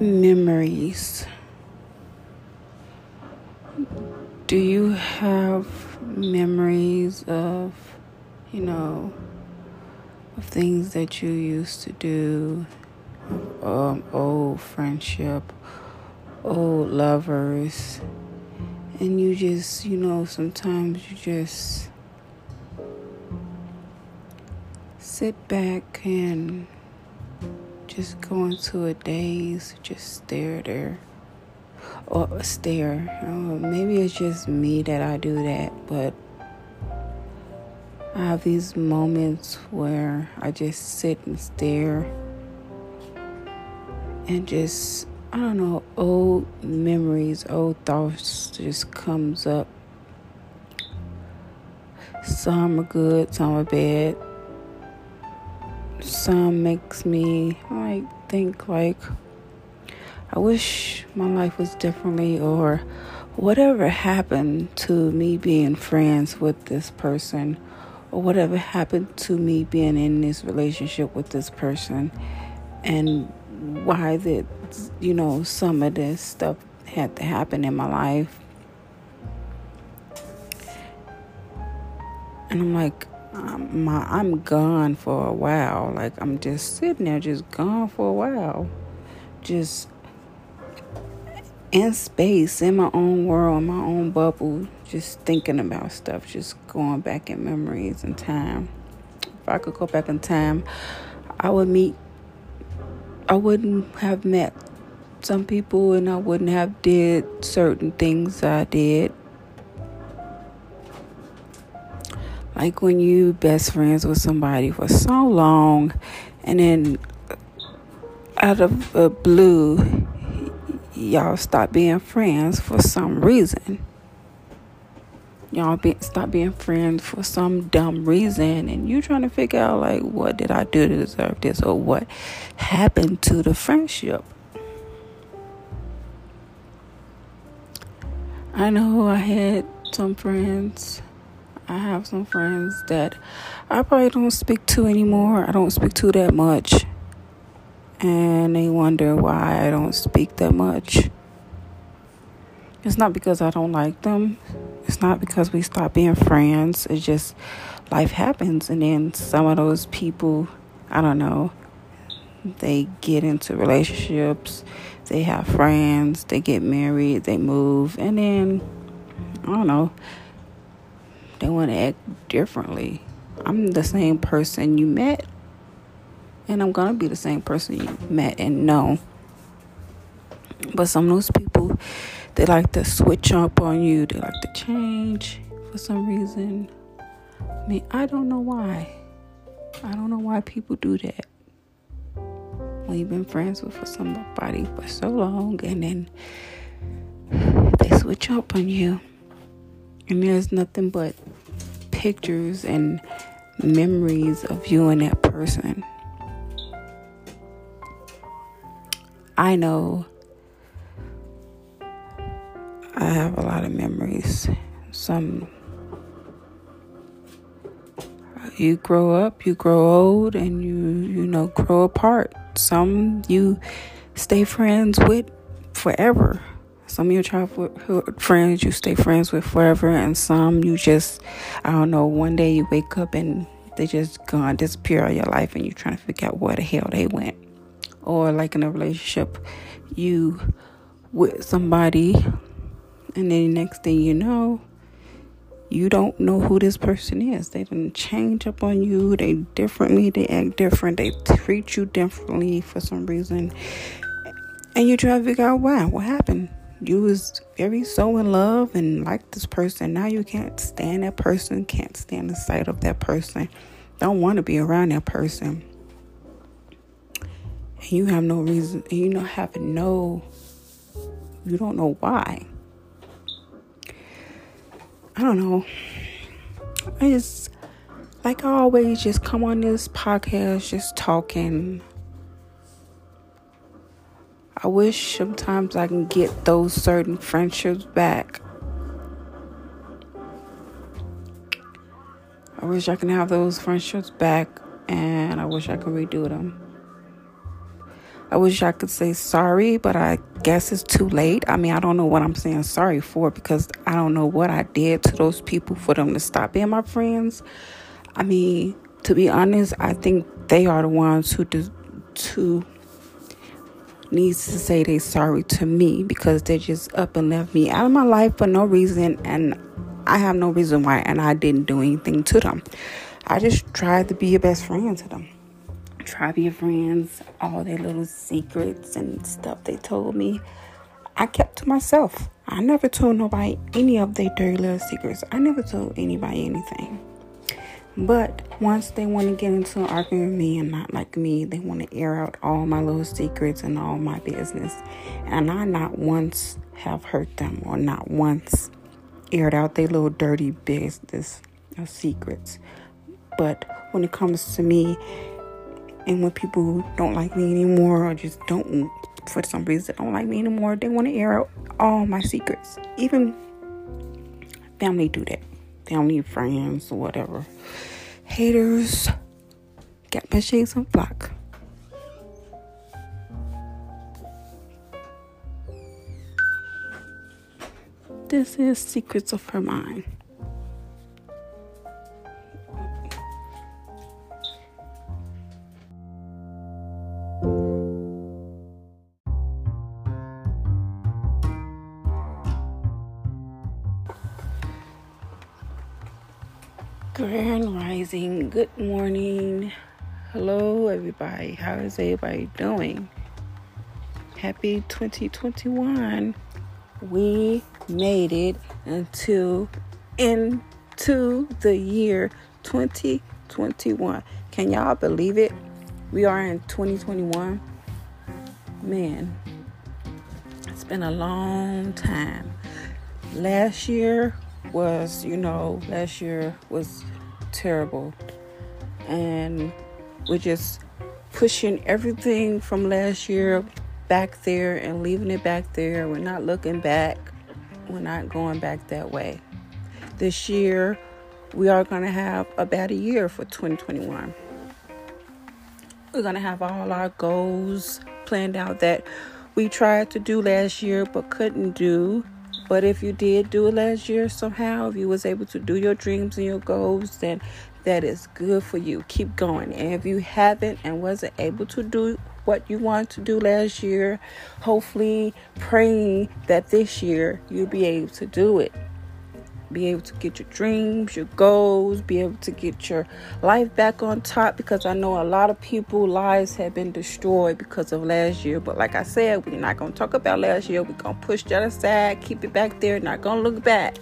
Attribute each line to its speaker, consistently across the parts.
Speaker 1: memories. Do you have memories of, you know, of things that you used to do, um, old friendship, old lovers, and you just, you know, sometimes you just sit back and just go into a daze, just stare there or stare. Uh, maybe it's just me that I do that, but I have these moments where I just sit and stare and just I don't know, old memories, old thoughts just comes up. Some are good, some are bad. Some makes me like think like I wish my life was differently or whatever happened to me being friends with this person or whatever happened to me being in this relationship with this person and why did you know some of this stuff had to happen in my life. And i'm like I'm, my, I'm gone for a while like i'm just sitting there just gone for a while just in space, in my own world, my own bubble, just thinking about stuff, just going back in memories and time. If I could go back in time, I would meet, I wouldn't have met some people and I wouldn't have did certain things I did. Like when you best friends with somebody for so long and then out of the blue y'all stop being friends for some reason. Y'all be, stop being friends for some dumb reason, and you trying to figure out like what did I do to deserve this, or what happened to the friendship. I know I had some friends. I have some friends that I probably don't speak to anymore. I don't speak to that much and they wonder why I don't speak that much. It's not because I don't like them. It's not because we stop being friends. It's just life happens, and then some of those people, I don't know, they get into relationships, they have friends, they get married, they move, and then, I don't know, they want to act differently. I'm the same person you met and I'm gonna be the same person you met and know. But some of those people, they like to switch up on you. They like to change for some reason. I mean, I don't know why. I don't know why people do that. When you've been friends with somebody for so long, and then they switch up on you, and there's nothing but pictures and memories of you and that person. I know I have a lot of memories. Some you grow up, you grow old, and you you know grow apart. Some you stay friends with forever. Some of your childhood friends you stay friends with forever, and some you just I don't know. One day you wake up and they just gone disappear out your life, and you're trying to figure out where the hell they went or like in a relationship, you with somebody, and then the next thing you know, you don't know who this person is. They didn't change up on you. They differently. They act different. They treat you differently for some reason, and you try to figure out why. What happened? You was very so in love and like this person. Now you can't stand that person. Can't stand the sight of that person. Don't want to be around that person and you have no reason, and you don't have no, you don't know why. I don't know. I just, like I always, just come on this podcast just talking. I wish sometimes I can get those certain friendships back. I wish I can have those friendships back and I wish I could redo them. I wish I could say sorry, but I guess it's too late. I mean, I don't know what I'm saying sorry for because I don't know what I did to those people for them to stop being my friends. I mean, to be honest, I think they are the ones who do, to needs to say they sorry to me because they just up and left me out of my life for no reason and I have no reason why and I didn't do anything to them. I just tried to be a best friend to them. Try to be friends, all their little secrets and stuff they told me. I kept to myself. I never told nobody any of their dirty little secrets. I never told anybody anything. But once they want to get into an argument with me and not like me, they want to air out all my little secrets and all my business. And I not once have hurt them or not once aired out their little dirty business or secrets. But when it comes to me and when people don't like me anymore or just don't, for some reason, don't like me anymore, they want to air out all my secrets. Even family do that. Family, friends, or whatever. Haters, get my shades on black. This is Secrets of Her Mind. Grand Rising, good morning. Hello, everybody. How is everybody doing? Happy 2021. We made it until into the year 2021. Can y'all believe it? We are in 2021. Man, it's been a long time. Last year was, you know, last year was terrible. And we're just pushing everything from last year back there and leaving it back there. We're not looking back. We're not going back that way. This year, we are going to have about a year for 2021. We're going to have all our goals planned out that we tried to do last year but couldn't do but if you did do it last year somehow, if you was able to do your dreams and your goals, then that is good for you. Keep going. And if you haven't and wasn't able to do what you wanted to do last year, hopefully praying that this year you'll be able to do it be able to get your dreams, your goals, be able to get your life back on top because I know a lot of people lives have been destroyed because of last year. But like I said, we're not gonna talk about last year. We're gonna push that aside, keep it back there, not gonna look back.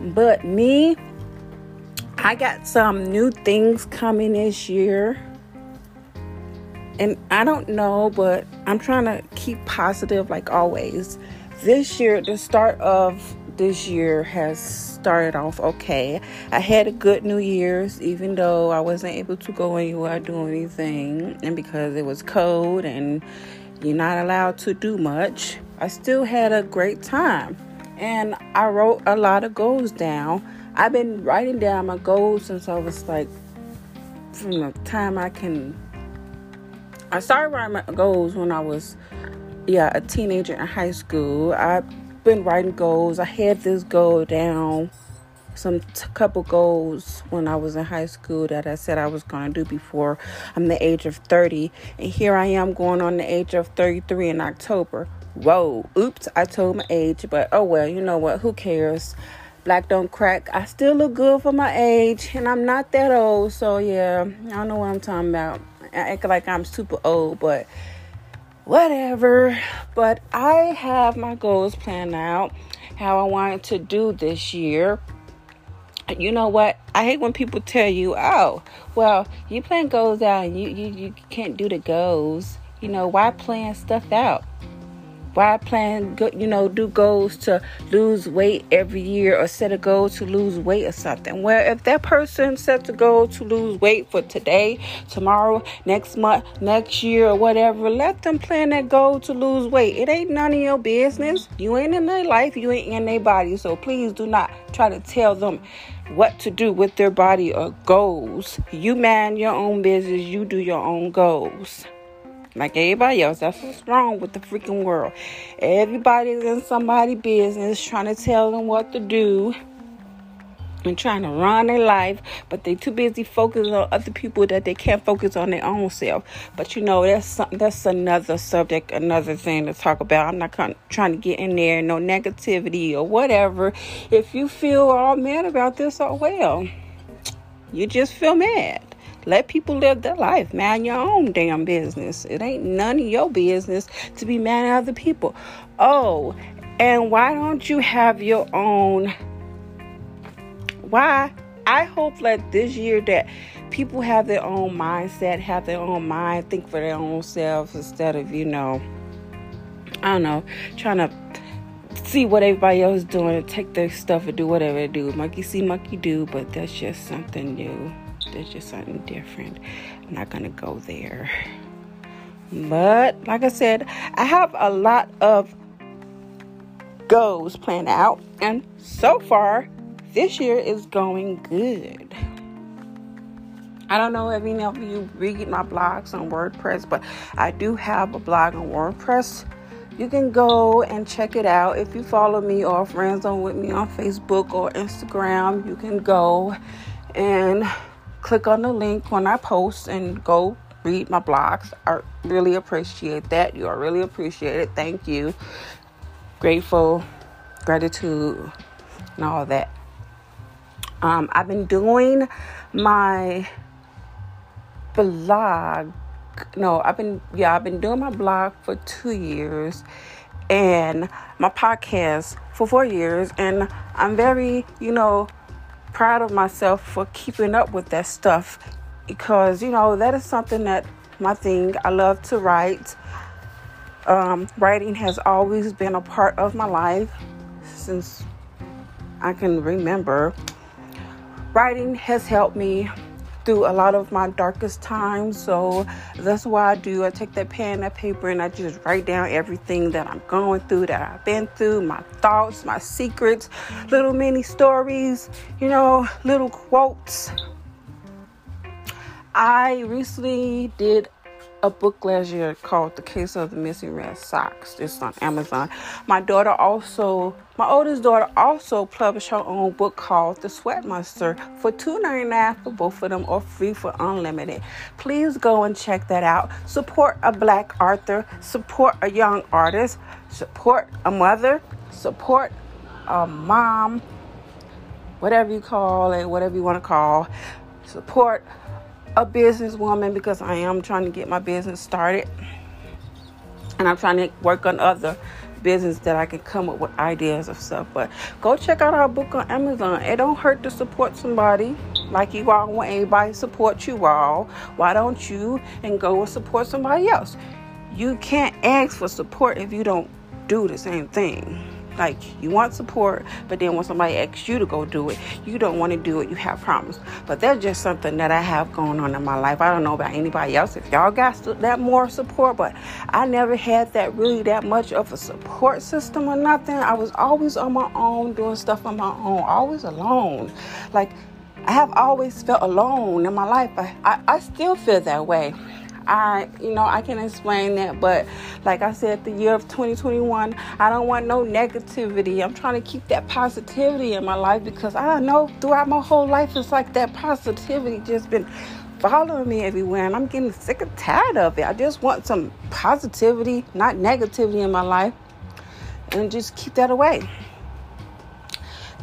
Speaker 1: But me, I got some new things coming this year. And I don't know, but I'm trying to keep positive like always. This year, the start of this year has started off okay. I had a good New Year's, even though I wasn't able to go anywhere, do anything, and because it was cold and you're not allowed to do much, I still had a great time. And I wrote a lot of goals down. I've been writing down my goals since I was like, from the time I can. I started writing my goals when I was, yeah, a teenager in high school. I been writing goals. I had this goal down, some t- couple goals when I was in high school that I said I was going to do before I'm the age of 30. And here I am going on the age of 33 in October. Whoa, oops, I told my age, but oh well, you know what? Who cares? Black don't crack. I still look good for my age, and I'm not that old, so yeah, I don't know what I'm talking about. I act like I'm super old, but whatever. But I have my goals planned out, how I wanted to do this year. You know what? I hate when people tell you, "Oh, well, you plan goals out, and you you you can't do the goals." You know why plan stuff out? Why plan, you know, do goals to lose weight every year or set a goal to lose weight or something? Well, if that person sets a goal to lose weight for today, tomorrow, next month, next year, or whatever, let them plan that goal to lose weight. It ain't none of your business. You ain't in their life, you ain't in their body. So please do not try to tell them what to do with their body or goals. You mind your own business, you do your own goals. Like everybody else. That's what's wrong with the freaking world. Everybody's in somebody's business trying to tell them what to do and trying to run their life, but they too busy focusing on other people that they can't focus on their own self. But you know, that's some, that's another subject, another thing to talk about. I'm not trying to get in there, no negativity or whatever. If you feel all mad about this, oh well, you just feel mad. Let people live their life. Man your own damn business. It ain't none of your business to be mad at other people. Oh, and why don't you have your own why I hope that this year that people have their own mindset, have their own mind, think for their own selves instead of, you know, I don't know, trying to see what everybody else is doing and take their stuff and do whatever they do. Monkey see, monkey do, but that's just something new. That's just something different. I'm not gonna go there. But like I said, I have a lot of goals planned out, and so far this year is going good. I don't know if any of you read my blogs on WordPress, but I do have a blog on WordPress. You can go and check it out. If you follow me or friends on with me on Facebook or Instagram, you can go and click on the link when I post and go read my blogs. I really appreciate that. You are really appreciated. Thank you. Grateful, gratitude, and all that. Um, I've been doing my blog. No, I've been yeah, I've been doing my blog for two years, and my podcast for four years, and I'm very you know proud of myself for keeping up with that stuff because you know that is something that my thing. I love to write. Um, writing has always been a part of my life since I can remember writing has helped me through a lot of my darkest times. So that's why I do. I take that pen, that paper, and I just write down everything that I'm going through, that I've been through, my thoughts, my secrets, little mini stories, you know, little quotes. I recently did a book last year called The Case of the Missing Red Socks. It's on Amazon. My daughter also, my oldest daughter also published her own book called The Sweat Monster for $2.99 for both of them or free for unlimited. Please go and check that out. Support a black author, support a young artist, support a mother, support a mom, whatever you call it, whatever you want to call. Support a businesswoman because I am trying to get my business started. And I'm trying to work on other business that I can come up with ideas of stuff. But go check out our book on Amazon. It don't hurt to support somebody like you all want everybody support you all. Why don't you and go and support somebody else? You can't ask for support if you don't do the same thing. Like you want support, but then when somebody asks you to go do it, you don't want to do it. You have problems. But that's just something that I have going on in my life. I don't know about anybody else if y'all got that more support, but I never had that really that much of a support system or nothing. I was always on my own doing stuff on my own, always alone. Like I have always felt alone in my life. I, I, I still feel that way. I, you know, I can explain that, but like I said, the year of 2021, I don't want no negativity. I'm trying to keep that positivity in my life because I don't know throughout my whole life, it's like that positivity just been following me everywhere, and I'm getting sick and tired of it. I just want some positivity, not negativity in my life, and just keep that away.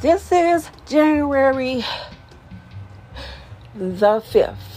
Speaker 1: This is January the 5th.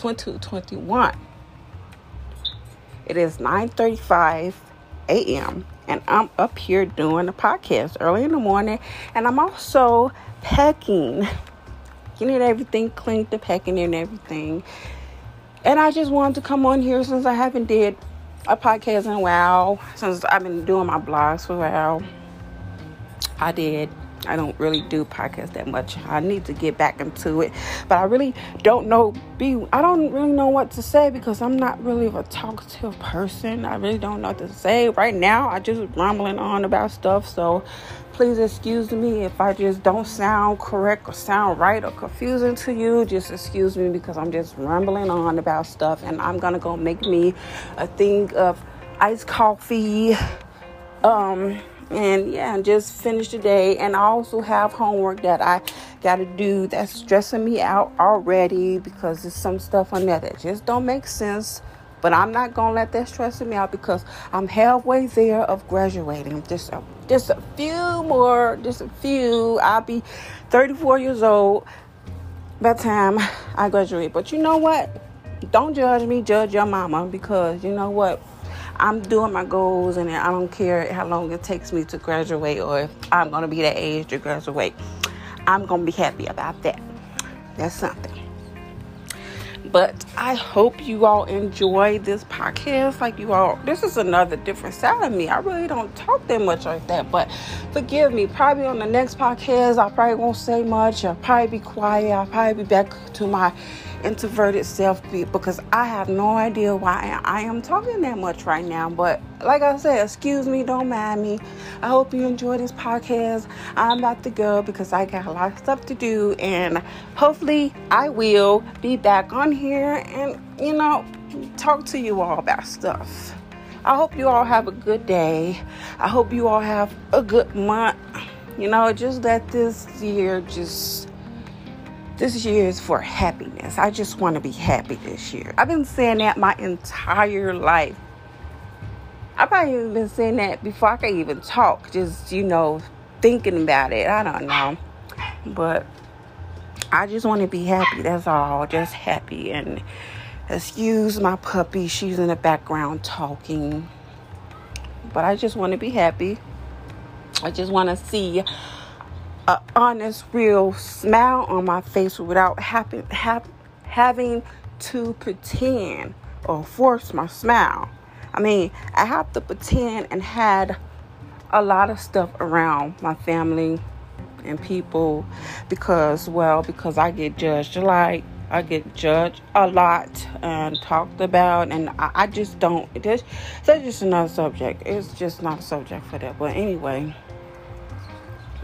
Speaker 1: 2021. It is 9:35 a.m. and I'm up here doing a podcast early in the morning and I'm also packing getting everything cleaned, the packing and everything. And I just wanted to come on here since I haven't did a podcast in a while, since I've been doing my blogs for a while. I did I don't really do podcasts that much. I need to get back into it, but I really don't know. Be I don't really know what to say because I'm not really a talkative person. I really don't know what to say right now. I just rambling on about stuff. So please excuse me if I just don't sound correct or sound right or confusing to you. Just excuse me because I'm just rambling on about stuff, and I'm gonna go make me a thing of iced coffee. Um and yeah, just finish the day. And I also have homework that I got to do that's stressing me out already because there's some stuff on there that just don't make sense. But I'm not gonna let that stress me out because I'm halfway there of graduating. Just a, just a few more, just a few. I'll be 34 years old by the time I graduate. But you know what? Don't judge me, judge your mama because you know what? I'm doing my goals and I don't care how long it takes me to graduate or if I'm going to be that age to graduate. I'm going to be happy about that. That's something. But I hope you all enjoy this podcast. Like you all, this is another different side of me. I really don't talk that much like that. But forgive me. Probably on the next podcast, I probably won't say much. I'll probably be quiet. I'll probably be back to my introverted self because I have no idea why I am talking that much right now. But like I said, excuse me, don't mind me. I hope you enjoy this podcast. I'm about to go because I got a lot of stuff to do, and hopefully, I will be back on here and you know talk to you all about stuff. I hope you all have a good day. I hope you all have a good month. You know, just let this year just this year is for happiness. I just want to be happy this year. I've been saying that my entire life. I probably even been saying that before I could even talk. Just, you know, thinking about it. I don't know. But I just want to be happy. That's all. Just happy. And excuse my puppy. She's in the background talking. But I just want to be happy. I just want to see a honest, real smile on my face without happen, having to pretend or force my smile. I mean, I have to pretend and had a lot of stuff around my family and people because, well, because I get judged a lot. I get judged a lot and talked about, and I, I just don't. That's just another subject. It's just not a subject for that. But anyway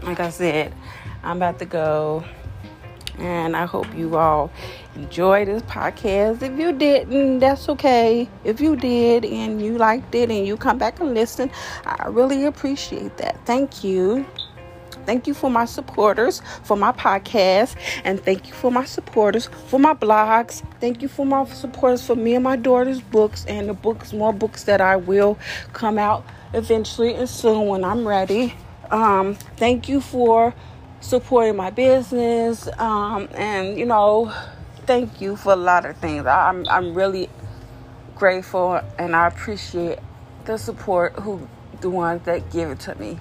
Speaker 1: like I said, I'm about to go. And I hope you all enjoy this podcast. If you didn't, that's okay. If you did and you liked it and you come back and listen, I really appreciate that. Thank you. Thank you for my supporters for my podcast. And thank you for my supporters for my blogs. Thank you for my supporters for me and my daughter's books and the books, more books that I will come out eventually and soon when I'm ready. Um, thank you for supporting my business. Um, and, you know, thank you for a lot of things. I'm, I'm really grateful and I appreciate the support who the ones that give it to me.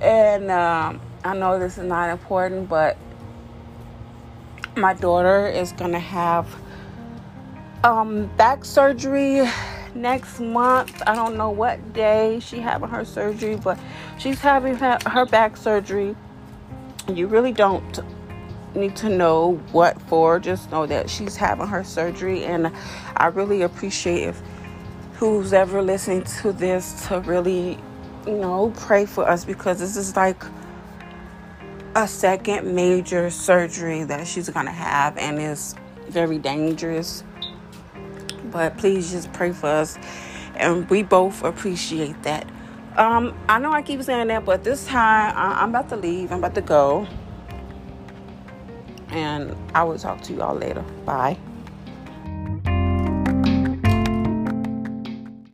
Speaker 1: And um, I know this is not important, but my daughter is gonna have um, back surgery next month. I don't know what day she having her surgery, but she's having her back surgery. You really don't need to know what for. Just know that she's having her surgery, and I really appreciate if who's ever listening to this to really, you know, pray for us because this is like a second major surgery that she's gonna have, and it's very dangerous but please just pray for us. And we both appreciate that. Um, I know I keep saying that, but this time I- I'm about to leave. I'm about to go. And I will talk to you all later. Bye.